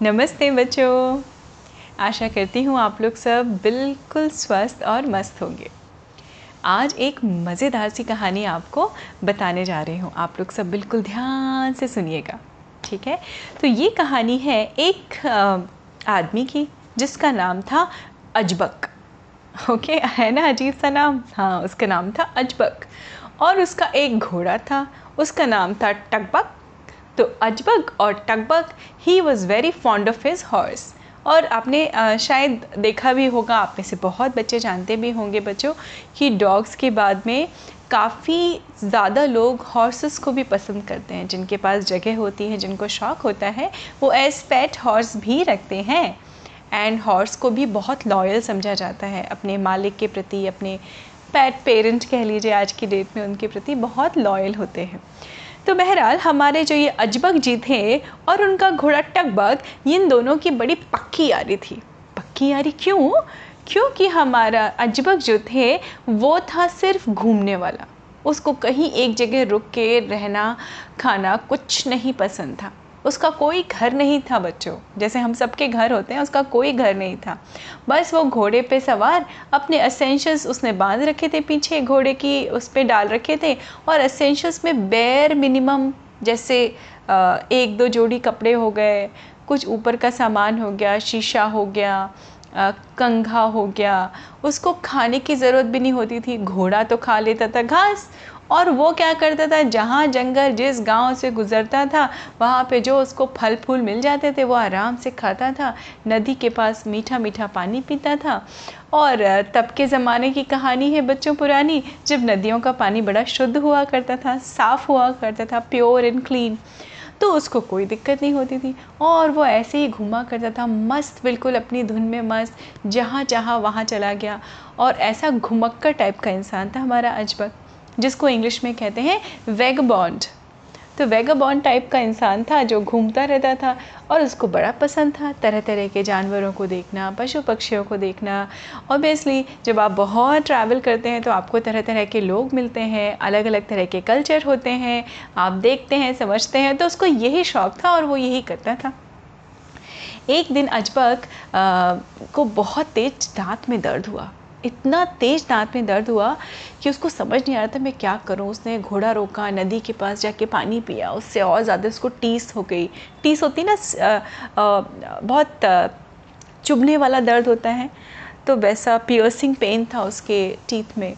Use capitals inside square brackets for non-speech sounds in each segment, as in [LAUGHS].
नमस्ते बच्चों। आशा करती हूँ आप लोग सब बिल्कुल स्वस्थ और मस्त होंगे। आज एक मज़ेदार सी कहानी आपको बताने जा रही हूँ। आप लोग सब बिल्कुल ध्यान से सुनिएगा, ठीक है? तो ये कहानी है एक आदमी की, जिसका नाम था अजबक। ओके, है ना अजीब सा नाम? हाँ उसका नाम था अजबक। और उसका एक घोड़ा था, उसका नाम था टकबक। तो अजबक और टकबक he was very fond of his horse और आपने शायद देखा भी होगा, आप में से बहुत बच्चे जानते भी होंगे बच्चों, कि डॉग्स के बाद में काफ़ी ज़्यादा लोग हॉर्सेस को भी पसंद करते हैं। जिनके पास जगह होती है, जिनको शौक़ होता है, वो एज पेट हॉर्स भी रखते हैं। एंड हॉर्स को भी बहुत लॉयल समझा जाता है। अपने मालिक के प्रति, अपने पेट पेरेंट कह लीजिए, आज की डेट में उनके प्रति बहुत लॉयल होते हैं। तो बहरहाल, हमारे जो ये अजबक जी थे और उनका घोड़ा टकबक इन दोनों की बड़ी पक्की यारी थी। पक्की यारी क्यों? क्योंकि हमारा अजबक जो थे, वो था सिर्फ़ घूमने वाला। उसको कहीं एक जगह रुक के रहना, खाना कुछ नहीं पसंद था। उसका कोई घर नहीं था, बच्चों। जैसे हम सबके घर होते हैं, उसका कोई घर नहीं था। बस वो घोड़े पे सवार, अपने असेंशल्स उसने बाँध रखे थे पीछे, घोड़े की उस पर डाल रखे थे और असेंशल्स में बेर मिनिमम जैसे एक दो जोड़ी कपड़े हो गए, कुछ ऊपर का सामान हो गया, शीशा हो गया कंघा हो गया। उसको खाने की ज़रूरत भी नहीं होती थी। घोड़ा तो खा लेता था, घास और वो क्या करता था? जहाँ जंगल जिस गाँव से गुज़रता था, वहाँ पे जो उसको फल फूल मिल जाते थे, वो आराम से खाता था। नदी के पास मीठा मीठा पानी पीता था। और तब के ज़माने की कहानी है बच्चों पुरानी, जब नदियों का पानी बड़ा शुद्ध हुआ करता था, साफ़ हुआ करता था, प्योर एंड क्लीन। तो उसको कोई दिक्कत नहीं होती थी। और वो ऐसे ही घूमा करता था, मस्त, बिल्कुल अपनी धुन में मस्त जहाँ चाह वहाँ चला गया। और ऐसा घुमक्कर टाइप का इंसान था हमारा अजबक। जिसको इंग्लिश में कहते हैं वेगबॉन्ड तो वेगाबॉन्ड टाइप का इंसान था जो घूमता रहता था और उसको बड़ा पसंद था। तरह तरह के जानवरों को देखना पशु पक्षियों को देखना। ऑब्वियसली जब आप बहुत ट्रैवल करते हैं तो आपको तरह तरह के लोग मिलते हैं अलग अलग तरह के कल्चर होते हैं। आप देखते हैं, समझते हैं तो उसको यही शौक़ था और वो यही करता था। एक दिन अजबक को बहुत तेज दांत में दर्द हुआ। इतना तेज़ दांत में दर्द हुआ कि उसको समझ नहीं आ रहा था मैं क्या करूँ। उसने घोड़ा रोका, नदी के पास जाके पानी पिया, उससे और ज़्यादा उसको टीस हो गई। टीस होती ना बहुत चुभने वाला दर्द होता है तो वैसा पियर्सिंग पेन था उसके टीथ में।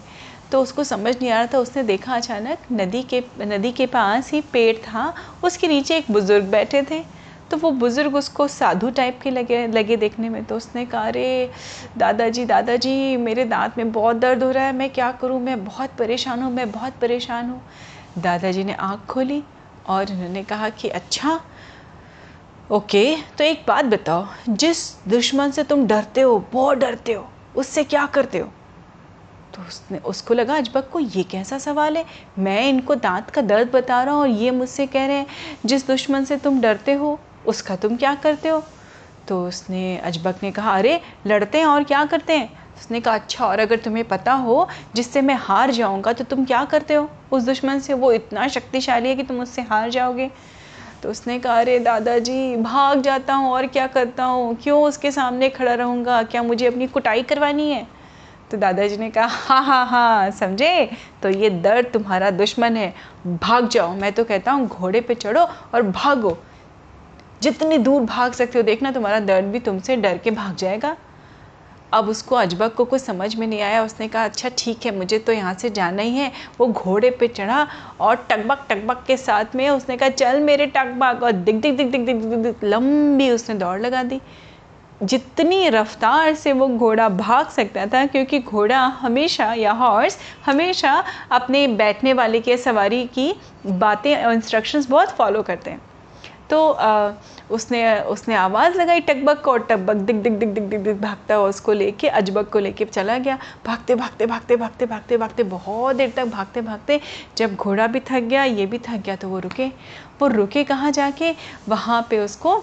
तो उसको समझ नहीं आ रहा था, उसने देखा अचानक नदी के नदी के पास ही पेड़ था, उसके नीचे एक बुज़ुर्ग बैठे थे। तो वो बुज़ुर्ग उसको साधु टाइप के लगे लगे देखने में। तो उसने कहा, अरे, दादाजी दादाजी, मेरे दांत में बहुत दर्द हो रहा है, मैं क्या करूँ? मैं बहुत परेशान हूँ, मैं बहुत परेशान हूँ। दादाजी ने आँख खोली और उन्होंने कहा कि अच्छा ओके तो एक बात बताओ, जिस दुश्मन से तुम डरते हो, बहुत डरते हो, उससे क्या करते हो? तो उसने, उसको लगा, अजबक को ये कैसा सवाल है? मैं इनको दांत का दर्द बता रहा हूँ और ये मुझसे कह रहे हैं, जिस दुश्मन से तुम डरते हो उसका तुम क्या करते हो? तो उसने, अजबक ने कहा, अरे, लड़ते हैं और क्या करते हैं? उसने कहा अच्छा और अगर तुम्हें पता हो जिससे मैं हार जाऊँगा तो तुम क्या करते हो? उस दुश्मन से वो इतना शक्तिशाली है कि तुम उससे हार जाओगे. तो उसने कहा, अरे, दादाजी, भाग जाता हूँ और क्या करता हूँ? क्यों उसके सामने खड़ा रहूँगा? क्या मुझे अपनी कुटाई करवानी है? तो दादाजी ने कहा हाँ हाँ हाँ समझे? तो ये दर्द तुम्हारा दुश्मन है। भाग जाओ, मैं तो कहता हूँ घोड़े पे चढ़ो और भागो। जितनी दूर भाग सकते हो, देखना तुम्हारा दर्द भी तुमसे डर के भाग जाएगा। अब उसको अजबक को कुछ समझ में नहीं आया, उसने कहा अच्छा ठीक है, मुझे तो यहाँ से जाना ही है। वो घोड़े पे चढ़ा और टकबक टकबक के साथ में उसने कहा, चल मेरे टकबक। और दिख दिख दिख दिख दिख दिख दिख लंबी उसने दौड़ लगा दी। जितनी रफ्तार से वो घोड़ा भाग सकता था, क्योंकि घोड़ा हमेशा, या हॉर्स हमेशा अपने बैठने वाले के सवारी की बातें इंस्ट्रक्शंस बहुत फॉलो करते हैं। तो आ, उसने उसने आवाज़ लगाई टकबक को और टकबक दिख दिख दिख दिख दिख दिख भागता हुआ उसको लेके अजबक को लेके चला गया। भागते भागते भागते भागते भागते भागते बहुत देर तक भागते भागते जब घोड़ा भी थक गया ये भी थक गया तो वो रुके। वो रुके कहाँ जाके? वहाँ पे उसको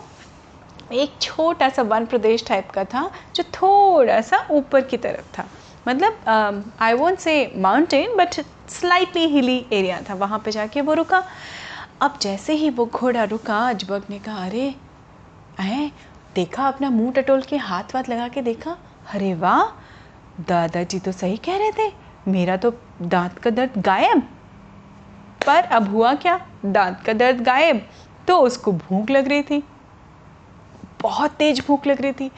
एक छोटा सा वन प्रदेश टाइप का था जो थोड़ा सा ऊपर की तरफ़ था। मतलब I won't say mountain but slightly hilly area था। वहाँ पे जाके वो रुका। अब जैसे ही वो घोड़ा रुका अजबक ने कहा, अरे हैं देखा अपना मुँह टटोल के हाथ वाथ लगा के देखा? अरे वाह! दादाजी तो सही कह रहे थे, मेरा तो दांत का दर्द गायब। पर अब हुआ क्या? दांत का दर्द गायब तो उसको भूख लग रही थी। बहुत तेज भूख लग रही थी।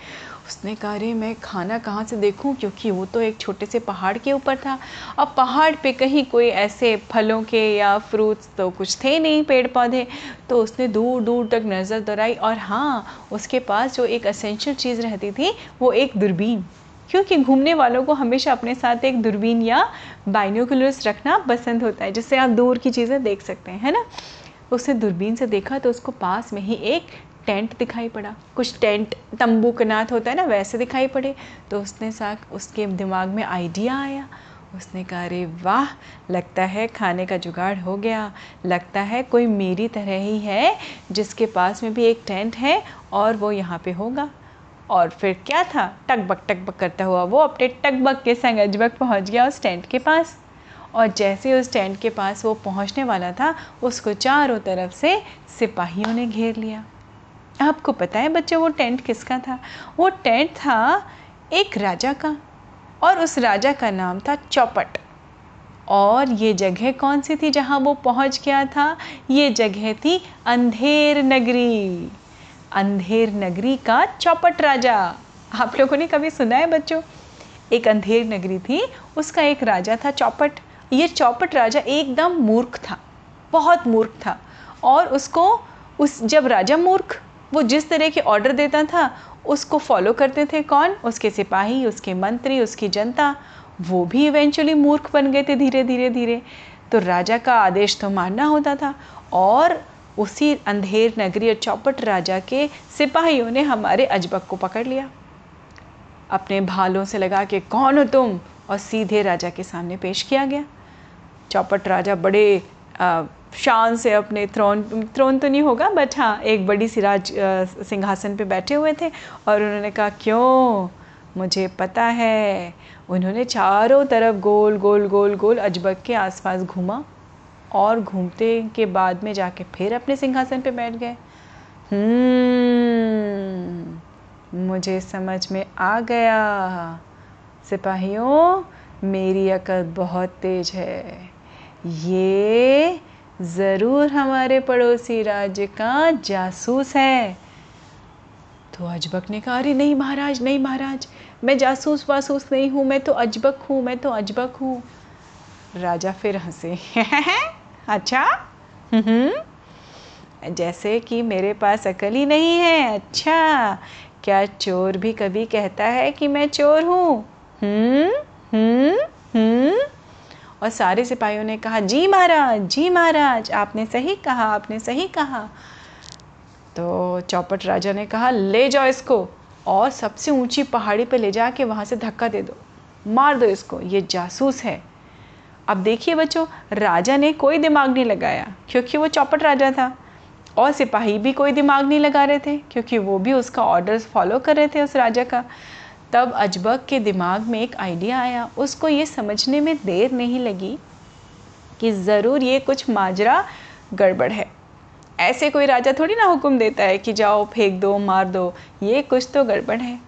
उसने कहा, अरे, मैं खाना कहाँ से देखूँ? क्योंकि वो तो एक छोटे से पहाड़ के ऊपर था। अब पहाड़ पे कहीं कोई ऐसे फलों के या फ्रूट्स तो कुछ थे नहीं पेड़ पौधे तो उसने दूर दूर तक नज़र दौड़ाई और हाँ उसके पास जो एक असेंशियल चीज़ रहती थी, वो एक दूरबीन। क्योंकि घूमने वालों को हमेशा अपने साथ एक दूरबीन या बाइनोकुलर्स रखना पसंद होता है, जिससे आप दूर की चीज़ें देख सकते हैं, है ना? उसने दूरबीन से देखा तो उसको पास में ही एक टेंट दिखाई पड़ा। कुछ टेंट तंबू कनात होता है ना, वैसे दिखाई पड़े। तो उसने साथ उसके दिमाग में आइडिया आया। उसने कहा, अरे वाह, लगता है खाने का जुगाड़ हो गया। लगता है कोई मेरी तरह ही है, जिसके पास में भी एक टेंट है और वो यहाँ पे होगा। और फिर क्या था? टकबक टकबक करता हुआ वो अपने टकबक के संग अजबक पहुँच गया उस टेंट के पास। और जैसे उस टेंट के पास वो पहुँचने वाला था, उसको चारों तरफ़ से सिपाहियों ने घेर लिया। आपको पता है बच्चों, वो टेंट किसका था? वो टेंट था एक राजा का, और उस राजा का नाम था चौपट। और ये जगह कौन सी थी जहाँ वो पहुँच गया था? ये जगह थी अंधेर नगरी। अंधेर नगरी का चौपट राजा। आप लोगों ने कभी सुना है बच्चों? एक अंधेर नगरी थी, उसका एक राजा था चौपट। ये चौपट राजा एकदम मूर्ख था, बहुत मूर्ख था। और उसको उस, जब राजा मूर्ख, वो जिस तरह के ऑर्डर देता था, उसको फॉलो करते थे कौन? उसके सिपाही, उसके मंत्री, उसकी जनता, वो भी इवेंचुअली मूर्ख बन गए थे धीरे धीरे धीरे। तो राजा का आदेश तो मानना होता था। और उसी अंधेर नगरी और चौपट राजा के सिपाहियों ने हमारे अजबक को पकड़ लिया। अपने भालों से लगा के कौन हो तुम? और सीधे राजा के सामने पेश किया गया। चौपट राजा बड़े शान से अपने थ्रोन थ्रोन तो नहीं होगा बट हाँ एक बड़ी सी राज सिंहासन पे बैठे हुए थे और उन्होंने कहा क्यों? मुझे पता है। उन्होंने चारों तरफ़ गोल गोल गोल गोल अजबक के आसपास घूमा और घूमते के बाद में जाके फिर अपने सिंहासन पे बैठ गए। हम्म, मुझे समझ में आ गया। सिपाहियों मेरी अकल बहुत तेज है। ये ज़रूर हमारे पड़ोसी राज्य का जासूस है। तो अजबक ने कहा, अरे नहीं महाराज नहीं महाराज, मैं जासूस वासूस नहीं हूँ, मैं तो अजबक हूँ, मैं तो अजबक हूँ। राजा फिर हंसे। [LAUGHS] अच्छा? हम्म। जैसे कि मेरे पास अकल ही नहीं है। अच्छा क्या चोर भी कभी कहता है कि मैं चोर हूँ? हम्म हम्म हम्म। और सारे सिपाहियों ने कहा, जी महाराज जी महाराज, आपने सही कहा, आपने सही कहा। तो चौपट राजा ने कहा, ले जाओ इसको और सबसे ऊँची पहाड़ी पर ले जा जाके वहाँ से धक्का दे दो। मार दो इसको, ये जासूस है। अब देखिए बच्चों, राजा ने कोई दिमाग नहीं लगाया, क्योंकि वो चौपट राजा था। और सिपाही भी कोई दिमाग नहीं लगा रहे थे, क्योंकि वो भी उसका ऑर्डर्स फॉलो कर रहे थे उस राजा का। तब अजबक के दिमाग में एक आइडिया आया। उसको ये समझने में देर नहीं लगी कि ज़रूर ये कुछ माजरा गड़बड़ है। ऐसे कोई राजा थोड़ी ना हुक्म देता है कि जाओ, फेंक दो, मार दो, ये कुछ तो गड़बड़ है।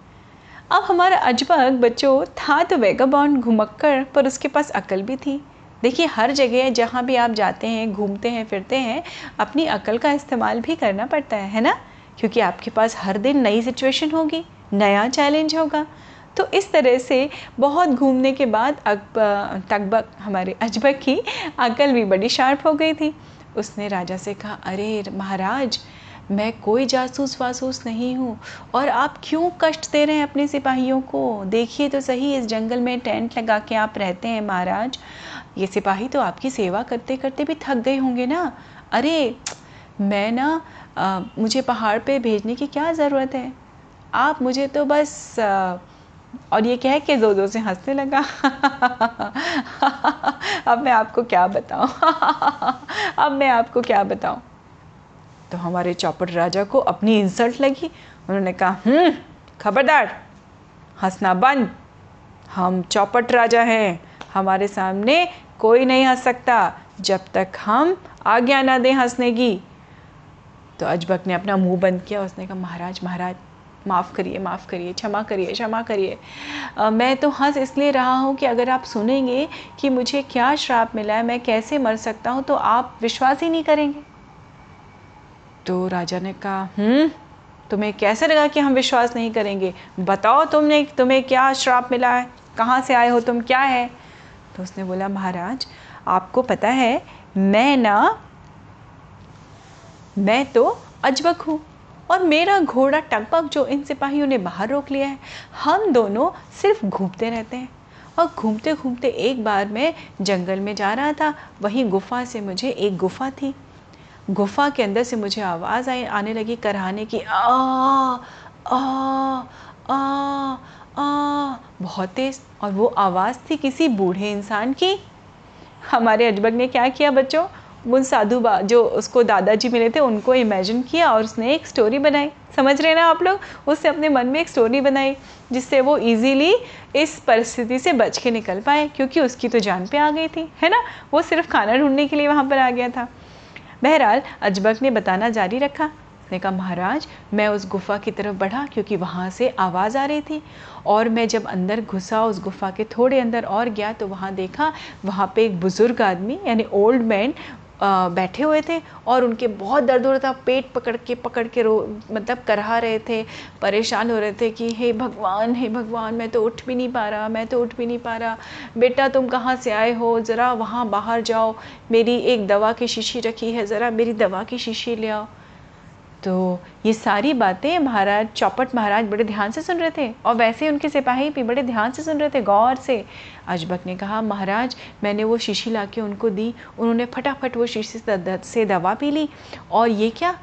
अब हमारा अजबक बच्चों था तो वेगाबॉन्ड घुमक्कर पर उसके पास अकल भी थी। देखिए, हर जगह जहाँ भी आप जाते हैं, घूमते हैं, फिरते हैं, अपनी अकल का इस्तेमाल भी करना पड़ता है है ना? क्योंकि आपके पास हर दिन नई सिचुएशन होगी। नया चैलेंज होगा। तो इस तरह से बहुत घूमने के बाद अकब तकबक हमारे अजबक की अकल भी बड़ी शार्प हो गई थी। उसने राजा से कहा अरे महाराज मैं कोई जासूस वासूस नहीं हूँ और आप क्यों कष्ट दे रहे हैं अपने सिपाहियों को? देखिए तो सही इस जंगल में टेंट लगा के आप रहते हैं महाराज। ये सिपाही तो आपकी सेवा करते करते भी थक गए होंगे ना। अरे मैं ना आ, मुझे पहाड़ पे भेजने की क्या ज़रूरत है? आप मुझे तो बस और ये कह के दो दो से हंसने लगा। अब मैं आपको क्या बताऊँ? अब मैं आपको क्या बताऊँ? तो हमारे चौपट राजा को अपनी इंसल्ट लगी। उन्होंने कहा हम्म खबरदार, हंसना बंद। हम चौपट राजा हैं। हमारे सामने कोई नहीं हंस सकता, जब तक हम आज्ञा ना दें हंसने की। तो अजबक ने अपना मुँह बंद किया। उसने कहा, महाराज महाराज माफ़ करिए माफ़ करिए, क्षमा करिए क्षमा करिए। मैं तो हंस इसलिए रहा हूँ कि अगर आप सुनेंगे कि मुझे क्या श्राप मिला है, मैं कैसे मर सकता हूँ तो आप विश्वास ही नहीं करेंगे। तो राजा ने कहा हम्म तुम्हें कैसे लगा कि हम विश्वास नहीं करेंगे? बताओ तुमने, तुम्हें क्या श्राप मिला है? कहाँ से आए हो तुम? क्या है? तो उसने बोला, महाराज, आपको पता है, मैं ना, मैं तो अजबक हूँ। और मेरा घोड़ा टकबक जो इन सिपाहियों ने बाहर रोक लिया है, हम दोनों सिर्फ़ घूमते रहते हैं। और घूमते घूमते एक बार मैं जंगल में जा रहा था, वहीं गुफा से मुझे एक गुफा थी। गुफा के अंदर से मुझे आवाज़ आई, आने लगी कराने की, आ आ आ आ। बहुत तेज़, और वो आवाज़ थी किसी बूढ़े इंसान की। हमारे अजबक ने क्या किया बच्चों? उन साधु बा, जो उसको दादाजी मिले थे, उनको इमेजिन किया और उसने एक स्टोरी बनाई। समझ रहे ना आप लोग? उससे अपने मन में एक स्टोरी बनाई, जिससे वो इजीली इस परिस्थिति से बच के निकल पाए, क्योंकि उसकी तो जान पे आ गई थी, है ना? वो सिर्फ़ खाना ढूँढने के लिए वहाँ पर आ गया था। बहरहाल, अजबक ने बताना जारी रखा। उसने कहा, महाराज, मैं उस गुफ़ा की तरफ़ बढ़ा, क्योंकि वहाँ से आवाज़ आ रही थी। और मैं जब अंदर घुसा, उस गुफ़ा के थोड़े अंदर और गया तो वहाँ देखा, वहाँ पे एक बुज़ुर्ग आदमी, यानी ओल्ड मैन बैठे हुए थे और उनके बहुत दर्द हो रहा था, पेट पकड़ के पकड़ के रो मतलब करहा रहे थे, परेशान हो रहे थे कि, हे भगवान हे भगवान, मैं तो उठ भी नहीं पा रहा, मैं तो उठ भी नहीं पा रहा। बेटा, तुम कहाँ से आए हो? ज़रा वहाँ बाहर जाओ। मेरी एक दवा की शीशी रखी है, ज़रा मेरी दवा की शीशी ले आओ। तो ये सारी बातें महाराज चौपट महाराज बड़े ध्यान से सुन रहे थे और वैसे उनके सिपाही भी बड़े ध्यान से सुन रहे थे, गौर से। अजबक ने कहा, महाराज, मैंने वो शीशी ला के उनको दी, उन्होंने फटाफट वो शीशी से दवा पी ली। और ये क्या?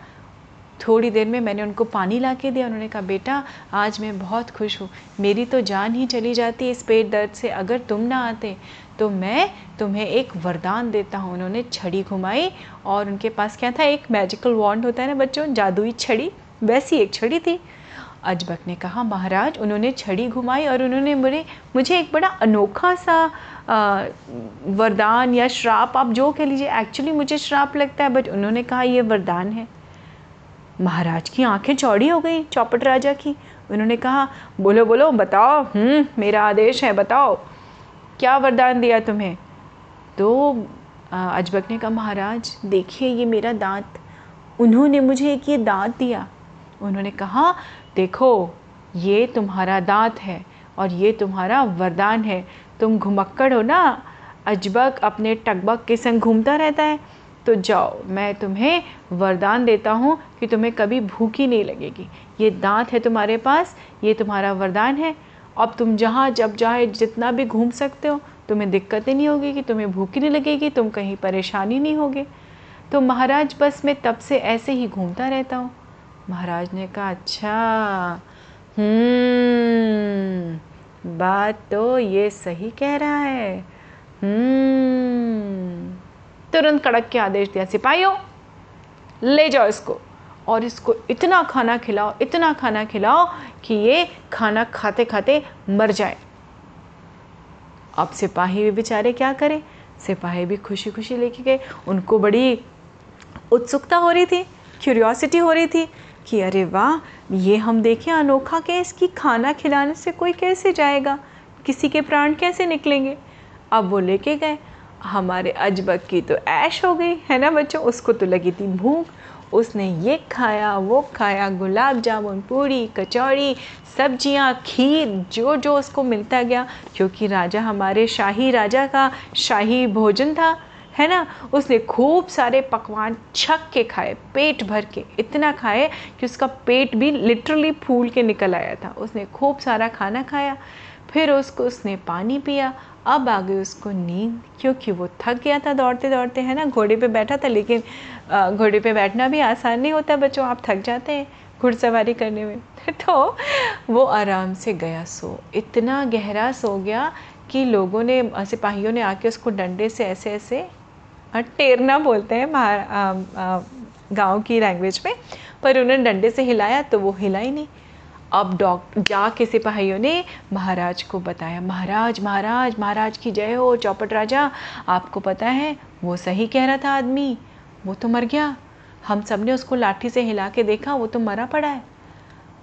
थोड़ी देर में मैंने उनको पानी ला के दिया। उन्होंने कहा, बेटा, आज मैं बहुत खुश हूँ। मेरी तो जान ही चली जाती इस पेट दर्द से। अगर तुम ना आते तो मैं तुम्हें एक वरदान देता हूँ। उन्होंने छड़ी घुमाई और उनके पास क्या था? एक मैजिकल वॉन्ड होता है ना बच्चों, जादुई छड़ी। वैसी एक छड़ी थी। अजबक ने कहा, महाराज, उन्होंने छड़ी घुमाई और उन्होंने मुझे मुझे एक बड़ा अनोखा सा वरदान या श्राप, आप जो कह लीजिए एक्चुअली मुझे श्राप लगता है बट उन्होंने कहा यह वरदान है। महाराज की आँखें चौड़ी हो गई, चौपट राजा की। उन्होंने कहा, बोलो बोलो, बताओ हम्म मेरा आदेश है, बताओ। क्या वरदान दिया तुम्हें? तो अजबक ने कहा, महाराज, देखिए ये मेरा दांत। उन्होंने मुझे एक ये दांत दिया। उन्होंने कहा, देखो, ये तुम्हारा दांत है और ये तुम्हारा वरदान है। तुम घुमक्कड़ हो ना? अजबक अपने टकबक के संग घूमता रहता है। तो जाओ, मैं तुम्हें वरदान देता हूँ कि तुम्हें कभी भूखी नहीं लगेगी। ये दांत है तुम्हारे पास, ये तुम्हारा वरदान है। अब तुम जहाँ जब चाहे जितना भी घूम सकते हो, तुम्हें दिक्कतें नहीं होगी कि तुम्हें भूखी नहीं लगेगी, तुम कहीं परेशानी नहीं होगी। तो महाराज बस मैं तब से ऐसे ही घूमता रहता हूँ। महाराज ने कहा अच्छा हम्म बात तो ये सही कह रहा है। हम्म तुरंत कड़क के आदेश दिया, सिपाहियों, ले जाओ इसको। और इसको इतना खाना खिलाओ, इतना खाना खिलाओ कि ये खाना खाते खाते मर जाए। अब सिपाही भी बेचारे क्या करें? सिपाही भी खुशी खुशी लेके गए। उनको बड़ी उत्सुकता हो रही थी क्यूरियोसिटी हो रही थी कि अरे वाह, ये हम देखें अनोखा के इसकी खाना खिलाने से कोई कैसे जाएगा? किसी के प्राण कैसे निकलेंगे? अब वो लेके गए। हमारे अजबक की तो ऐश हो गई, है ना बच्चों? उसको तो लगी थी भूख। उसने ये खाया, वो खाया, गुलाब जामुन, पूरी, कचौड़ी, सब्ज़ियाँ, खीर, जो जो उसको मिलता गया, क्योंकि राजा हमारे शाही राजा का शाही भोजन था, है ना? उसने खूब सारे पकवान छक के खाए, पेट भर के। इतना खाए कि उसका पेट भी लिटरली फूल के निकल आया था। उसने खूब सारा खाना खाया, फिर उसको, उसने पानी पिया अब आ गई उसको नींद, क्योंकि वो थक गया था दौड़ते दौड़ते, है ना? घोड़े पे बैठा था, लेकिन घोड़े पे बैठना भी आसान नहीं होता बच्चों, आप थक जाते हैं घुड़सवारी करने में। [LAUGHS] तो वो आराम से गया सो, इतना गहरा सो गया कि लोगों ने सिपाहियों ने आके उसको डंडे से ऐसे ऐसे टेरना बोलते हैं बाहर गाँव की लैंग्वेज में, पर उन्होंने डंडे से हिलाया तो वो हिला ही नहीं। अब डॉक्टर जा के सिपाहियों ने महाराज को बताया, महाराज महाराज महाराज की जय हो, चौपट राजा, आपको पता है, वो सही कह रहा था आदमी, वो तो मर गया, हम सबने उसको लाठी से हिला के देखा, वो तो मरा पड़ा है।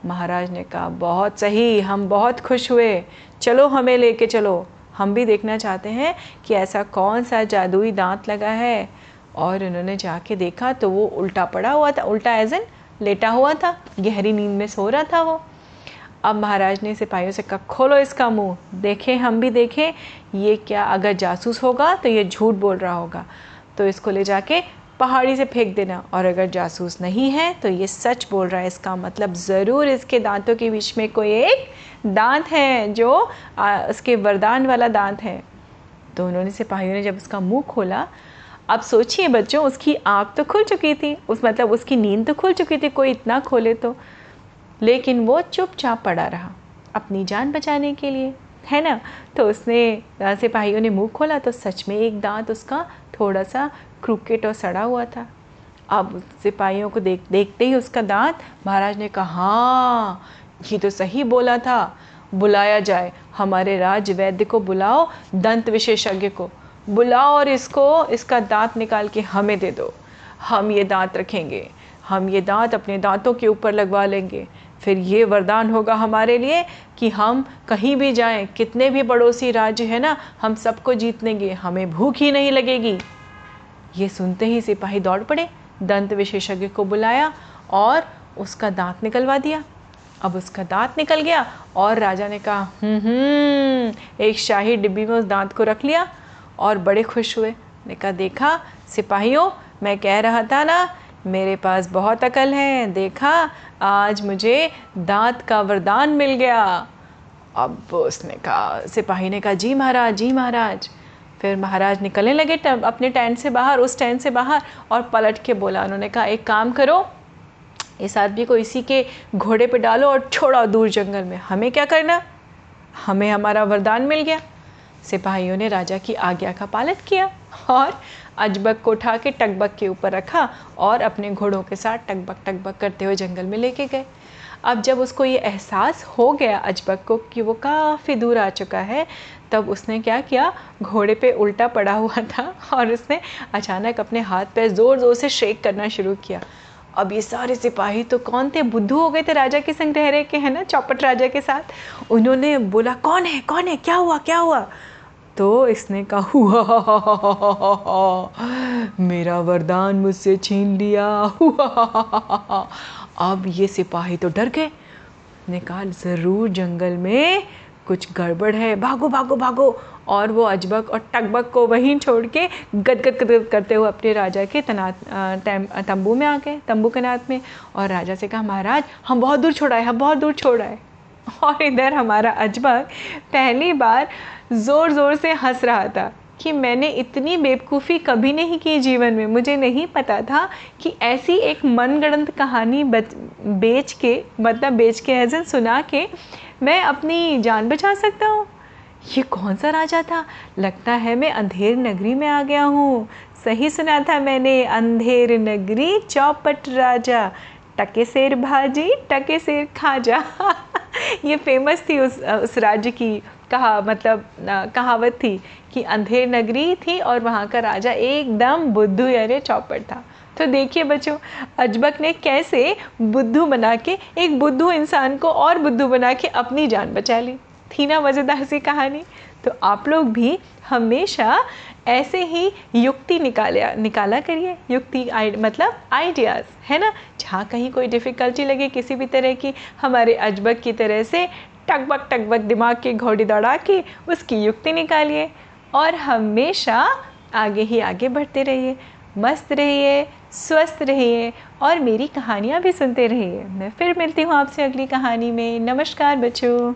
महाराज ने कहा, बहुत सही, हम बहुत खुश हुए, चलो हमें लेके चलो, हम भी देखना चाहते हैं कि ऐसा कौन सा जादुई दांत लगा है। और उन्होंने जाके देखा तो वो उल्टा पड़ा हुआ था, उल्टा एज लेटा हुआ था, गहरी नींद में सो रहा था वो। अब महाराज ने सिपाहियों से कहा खोलो इसका मुँह देखें हम भी देखें ये क्या अगर जासूस होगा तो ये झूठ बोल रहा होगा। तो इसको ले जाके पहाड़ी से फेंक देना और अगर जासूस नहीं है तो ये सच बोल रहा है इसका मतलब। ज़रूर इसके दांतों के बीच में कोई एक दांत है जो आ, उसके वरदान वाला दांत है। तो उन्होंने सिपाहियों ने जब उसका मुँह खोला अब सोचिए बच्चों उसकी आँख तो खुल चुकी थी उस मतलब उसकी नींद तो खुल चुकी थी कोई इतना खोले तो। लेकिन वो चुपचाप पड़ा रहा, अपनी जान बचाने के लिए। है ना? तो उसने सिपाहियों ने मुँह खोला तो सच में एक दांत उसका थोड़ा सा क्रिकेट और सड़ा हुआ था। अब सिपाहियों को देख, देखते ही उसका दांत, महाराज ने कहा हाँ ये तो सही बोला था। बुलाया जाए, हमारे राज वैद्य को बुलाओ, दंत विशेषज्ञ को। बुलाओ और इसको, इसका दांत निकाल के हमें दे दो। हम ये दांत रखेंगे। हम ये दांत अपने दांतों के ऊपर लगवा लेंगे। फिर ये वरदान होगा हमारे लिए कि हम कहीं भी जाएँ कितने भी पड़ोसी राज्य है ना हम सबको जीत लेंगे हमें भूख ही नहीं लगेगी। ये सुनते ही सिपाही दौड़ पड़े दंत विशेषज्ञ को बुलाया और उसका दांत निकलवा दिया। अब उसका दांत निकल गया और राजा ने कहा हम्म, हम्म एक शाही डिब्बी में उस दांत को रख लिया और बड़े खुश हुए। ने कहा देखा सिपाहियों मैं कह रहा था ना मेरे पास बहुत अकल है। देखा, आज मुझे दांत का वरदान मिल गया। अब उसने कहा, सिपाही ने कहा, जी महाराज जी महाराज। फिर महाराज निकलने लगे अपने टेंट से बाहर, उस टेंट से बाहर, और पलट के बोला, उन्होंने कहा, एक काम करो, इस आदमी को इसी के घोड़े पे डालो और छोड़ो दूर जंगल में। हमें क्या करना? हमें हमारा वरदान मिल गया। सिपाहियों ने राजा की आज्ञा का पालन किया और अजबक को उठा के टकबक के ऊपर रखा और अपने घोड़ों के साथ टकबक टकबक करते हुए जंगल में लेके गए। अब जब उसको ये एहसास हो गया अजबक को कि वो काफ़ी दूर आ चुका है, तब उसने क्या किया? घोड़े पे उल्टा पड़ा हुआ था और उसने अचानक अपने हाथ पे ज़ोर ज़ोर से शेक करना शुरू किया। अब ये सारे सिपाही तो कौन थे? बुद्धू हो गए थे राजा के संग रह रहे के, है ना? चौपट राजा के साथ। उन्होंने बोला, कौन है? कौन है? क्या हुआ? क्या हुआ? तो इसने कहा हुआ मेरा वरदान मुझसे छीन लिया हुआ अब ये सिपाही तो डर गए ने कहा ज़रूर जंगल में कुछ गड़बड़ है भागो भागो भागो और वो अजबक और टकबक को वहीं छोड़ के गदगद गदगद करते हुए अपने राजा के तनात तंबू में आ गए तंबू के नाथ में और राजा से कहा महाराज हम बहुत दूर छोड़ा है हम बहुत दूर छोड़ा है और इधर हमारा अजबक पहली बार ज़ोर ज़ोर से हंस रहा था कि मैंने इतनी बेवकूफ़ी कभी नहीं की जीवन में। मुझे नहीं पता था कि ऐसी एक मनगढ़ंत कहानी बच, बेच के मतलब बेच के एजन सुना के मैं अपनी जान बचा सकता हूँ? ये कौन सा राजा था? लगता है मैं अंधेर नगरी में आ गया हूँ। सही सुना था मैंने, अंधेर नगरी चौपट राजा। टके शेर भाजी, टके शेर खाजा। [LAUGHS] ये फ़ेमस थी उस उस राज्य की कहा मतलब कहावत थी कि अंधेर नगरी थी और वहाँ का राजा एकदम बुद्धू यानी चौपट था। तो देखिए बच्चों, अजबक ने कैसे बुद्धू बना के, एक बुद्धू इंसान को और बुद्धू बना के अपनी जान बचा ली। थी ना मज़ेदार सी कहानी। तो आप लोग भी हमेशा ऐसे ही युक्ति निकाले, निकाला करिए। युक्ति आई मतलब आइडियाज़ है ना? जहाँ कहीं कोई डिफ़िकल्टी लगे किसी भी तरह की, हमारे अजबक की तरह से टकबक टकबक दिमाग की घोड़ी दौड़ा के उसकी युक्ति निकालिए और हमेशा आगे ही आगे बढ़ते रहिए। मस्त रहिए, स्वस्थ रहिए और मेरी कहानियाँ भी सुनते रहिए। मैं फिर मिलती हूँ आपसे अगली कहानी में। नमस्कार बच्चों।